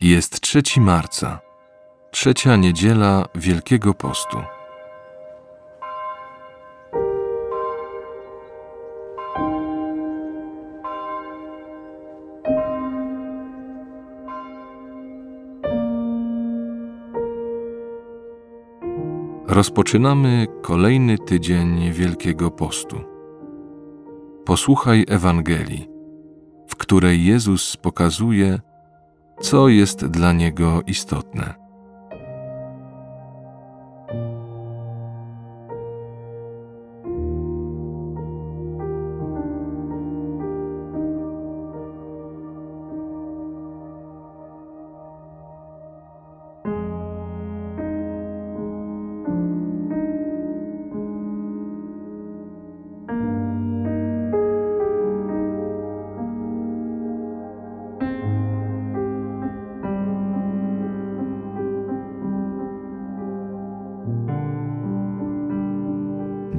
Jest 3 marca, trzecia niedziela Wielkiego Postu. Rozpoczynamy kolejny tydzień Wielkiego Postu. Posłuchaj Ewangelii, w której Jezus pokazuje, co jest dla niego istotne.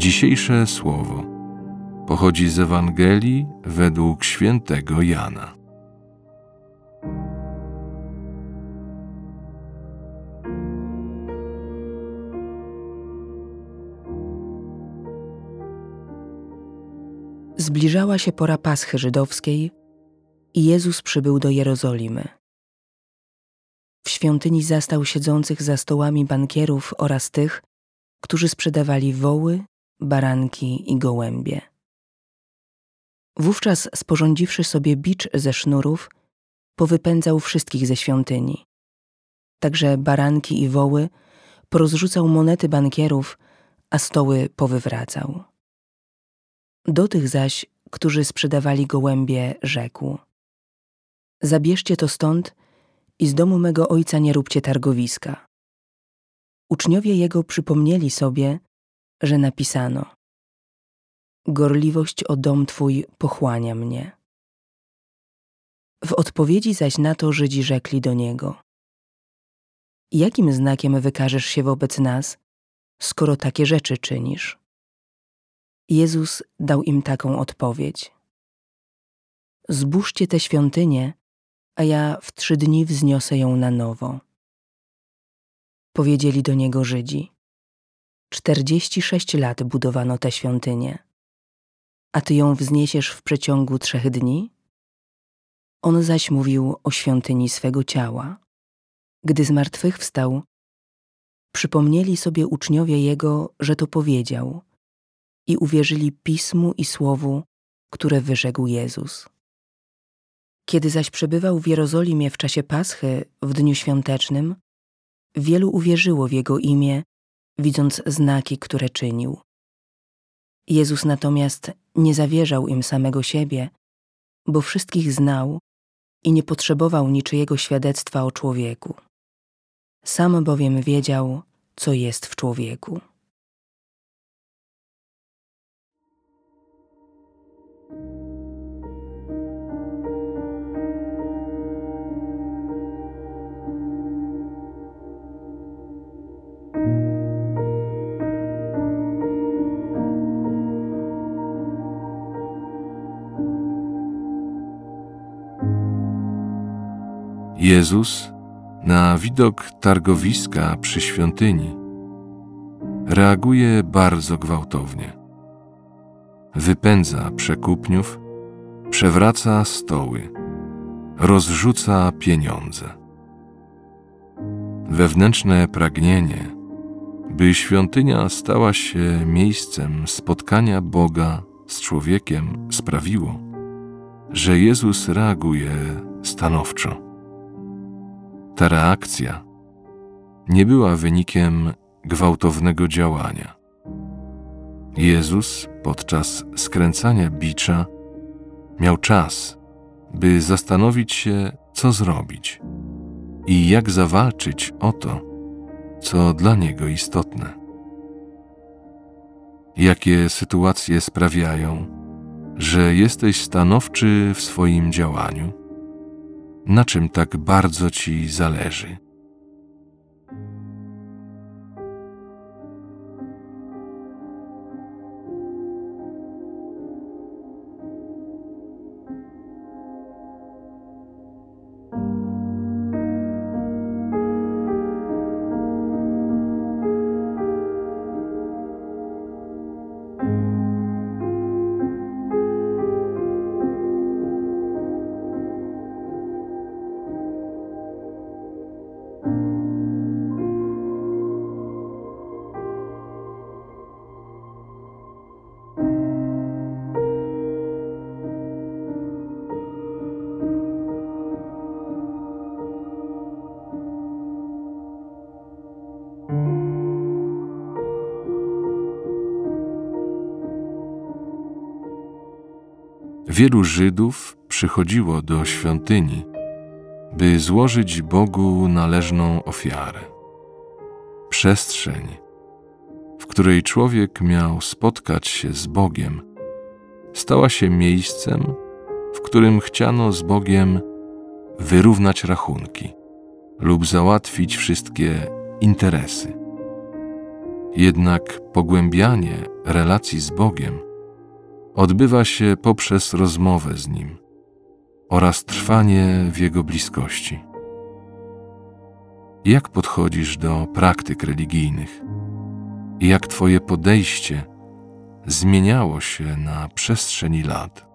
Dzisiejsze słowo pochodzi z Ewangelii według świętego Jana. Zbliżała się pora Paschy żydowskiej i Jezus przybył do Jerozolimy. W świątyni zastał siedzących za stołami bankierów oraz tych, którzy sprzedawali woły, baranki i gołębie. Wówczas, sporządziwszy sobie bicz ze sznurów, powypędzał wszystkich ze świątyni. Także baranki i woły porozrzucał monety bankierów, a stoły powywracał. Do tych zaś, którzy sprzedawali gołębie, rzekł: Zabierzcie to stąd i z domu mego ojca nie róbcie targowiska. Uczniowie jego przypomnieli sobie, że napisano: Gorliwość o dom twój pochłania mnie. W odpowiedzi zaś na to Żydzi rzekli do niego: Jakim znakiem wykażesz się wobec nas, skoro takie rzeczy czynisz? Jezus dał im taką odpowiedź: Zbóżcie tę świątynię, a ja w trzy dni wzniosę ją na nowo. Powiedzieli do niego Żydzi: Czterdzieści sześć lat budowano tę świątynię, a ty ją wzniesiesz w przeciągu trzech dni? On zaś mówił o świątyni swego ciała. Gdy zmartwychwstał, przypomnieli sobie uczniowie jego, że to powiedział i uwierzyli pismu i słowu, które wyrzekł Jezus. Kiedy zaś przebywał w Jerozolimie w czasie Paschy w dniu świątecznym, wielu uwierzyło w jego imię widząc znaki, które czynił. Jezus natomiast nie zawierzał im samego siebie, bo wszystkich znał i nie potrzebował niczyjego świadectwa o człowieku. Sam bowiem wiedział, co jest w człowieku. Jezus na widok targowiska przy świątyni reaguje bardzo gwałtownie. Wypędza przekupniów, przewraca stoły, rozrzuca pieniądze. Wewnętrzne pragnienie, by świątynia stała się miejscem spotkania Boga z człowiekiem, sprawiło, że Jezus reaguje stanowczo. Ta reakcja nie była wynikiem gwałtownego działania. Jezus podczas skręcania bicza miał czas, by zastanowić się, co zrobić i jak zawalczyć o to, co dla niego istotne. Jakie sytuacje sprawiają, że jesteś stanowczy w swoim działaniu? Na czym tak bardzo Ci zależy. Wielu Żydów przychodziło do świątyni, by złożyć Bogu należną ofiarę. Przestrzeń, w której człowiek miał spotkać się z Bogiem, stała się miejscem, w którym chciano z Bogiem wyrównać rachunki lub załatwić wszystkie interesy. Jednak pogłębianie relacji z Bogiem odbywa się poprzez rozmowę z Nim oraz trwanie w Jego bliskości. Jak podchodzisz do praktyk religijnych? Jak Twoje podejście zmieniało się na przestrzeni lat?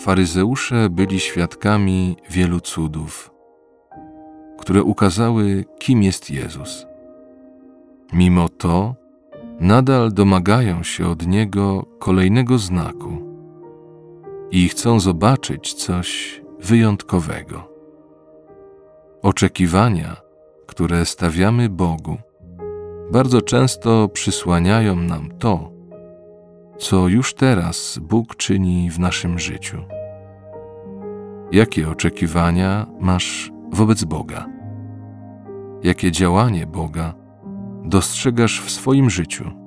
Faryzeusze byli świadkami wielu cudów, które ukazały, kim jest Jezus. Mimo to, nadal domagają się od Niego kolejnego znaku i chcą zobaczyć coś wyjątkowego. Oczekiwania, które stawiamy Bogu, bardzo często przysłaniają nam to, co już teraz Bóg czyni w naszym życiu. Jakie oczekiwania masz wobec Boga? Jakie działanie Boga dostrzegasz w swoim życiu?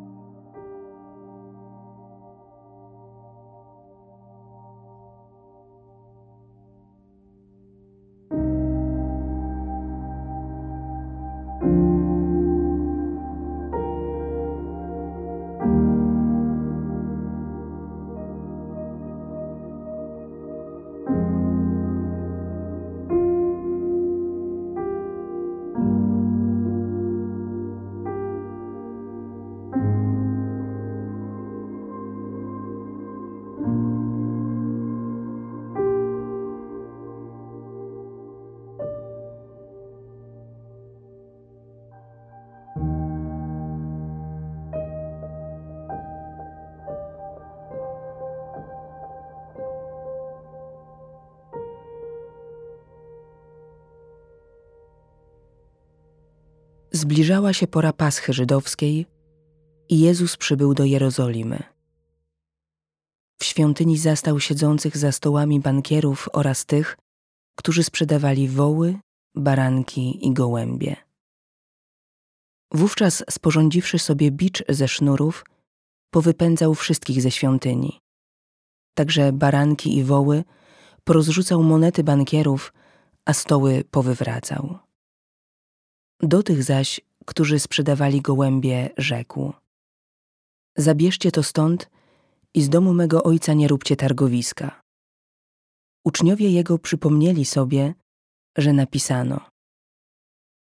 Zbliżała się pora Paschy żydowskiej i Jezus przybył do Jerozolimy. W świątyni zastał siedzących za stołami bankierów oraz tych, którzy sprzedawali woły, baranki i gołębie. Wówczas, sporządziwszy sobie bicz ze sznurów, powypędzał wszystkich ze świątyni. Także baranki i woły porozrzucał monety bankierów, a stoły powywracał. Do tych zaś, którzy sprzedawali gołębie, rzekł: Zabierzcie to stąd i z domu mego ojca nie róbcie targowiska. Uczniowie jego przypomnieli sobie, że napisano: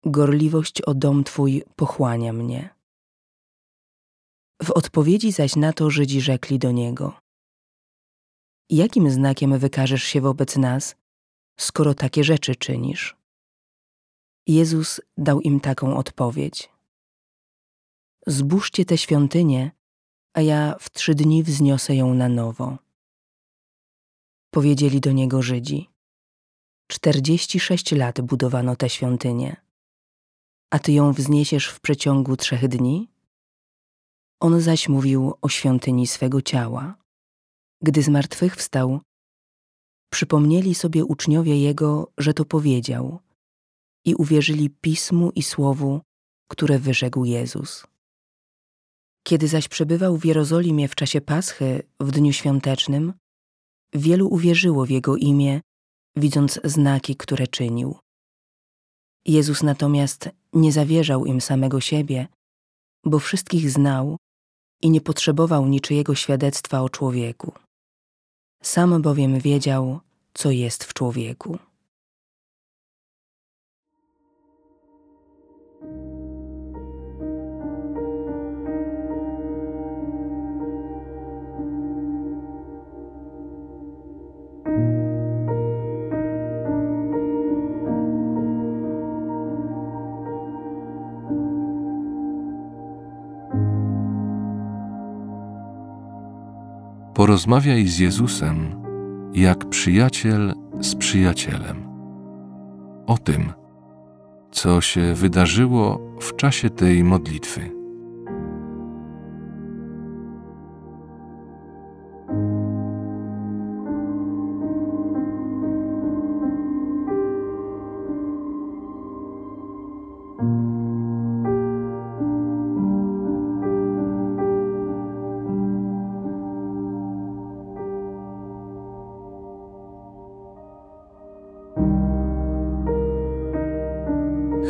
Gorliwość o dom twój pochłania mnie. W odpowiedzi zaś na to Żydzi rzekli do niego: Jakim znakiem wykażesz się wobec nas, skoro takie rzeczy czynisz? Jezus dał im taką odpowiedź: Zbóżcie tę świątynię, a ja w trzy dni wzniosę ją na nowo. Powiedzieli do niego Żydzi: Czterdzieści sześć lat budowano tę świątynię, a ty ją wzniesiesz w przeciągu trzech dni? On zaś mówił o świątyni swego ciała. Gdy zmartwychwstał, przypomnieli sobie uczniowie jego, że to powiedział i uwierzyli pismu i słowu, które wyrzekł Jezus. Kiedy zaś przebywał w Jerozolimie w czasie Paschy w dniu świątecznym, wielu uwierzyło w Jego imię, widząc znaki, które czynił. Jezus natomiast nie zawierzał im samego siebie, bo wszystkich znał i nie potrzebował niczyjego świadectwa o człowieku. Sam bowiem wiedział, co jest w człowieku. Porozmawiaj z Jezusem jak przyjaciel z przyjacielem. O tym, co się wydarzyło w czasie tej modlitwy.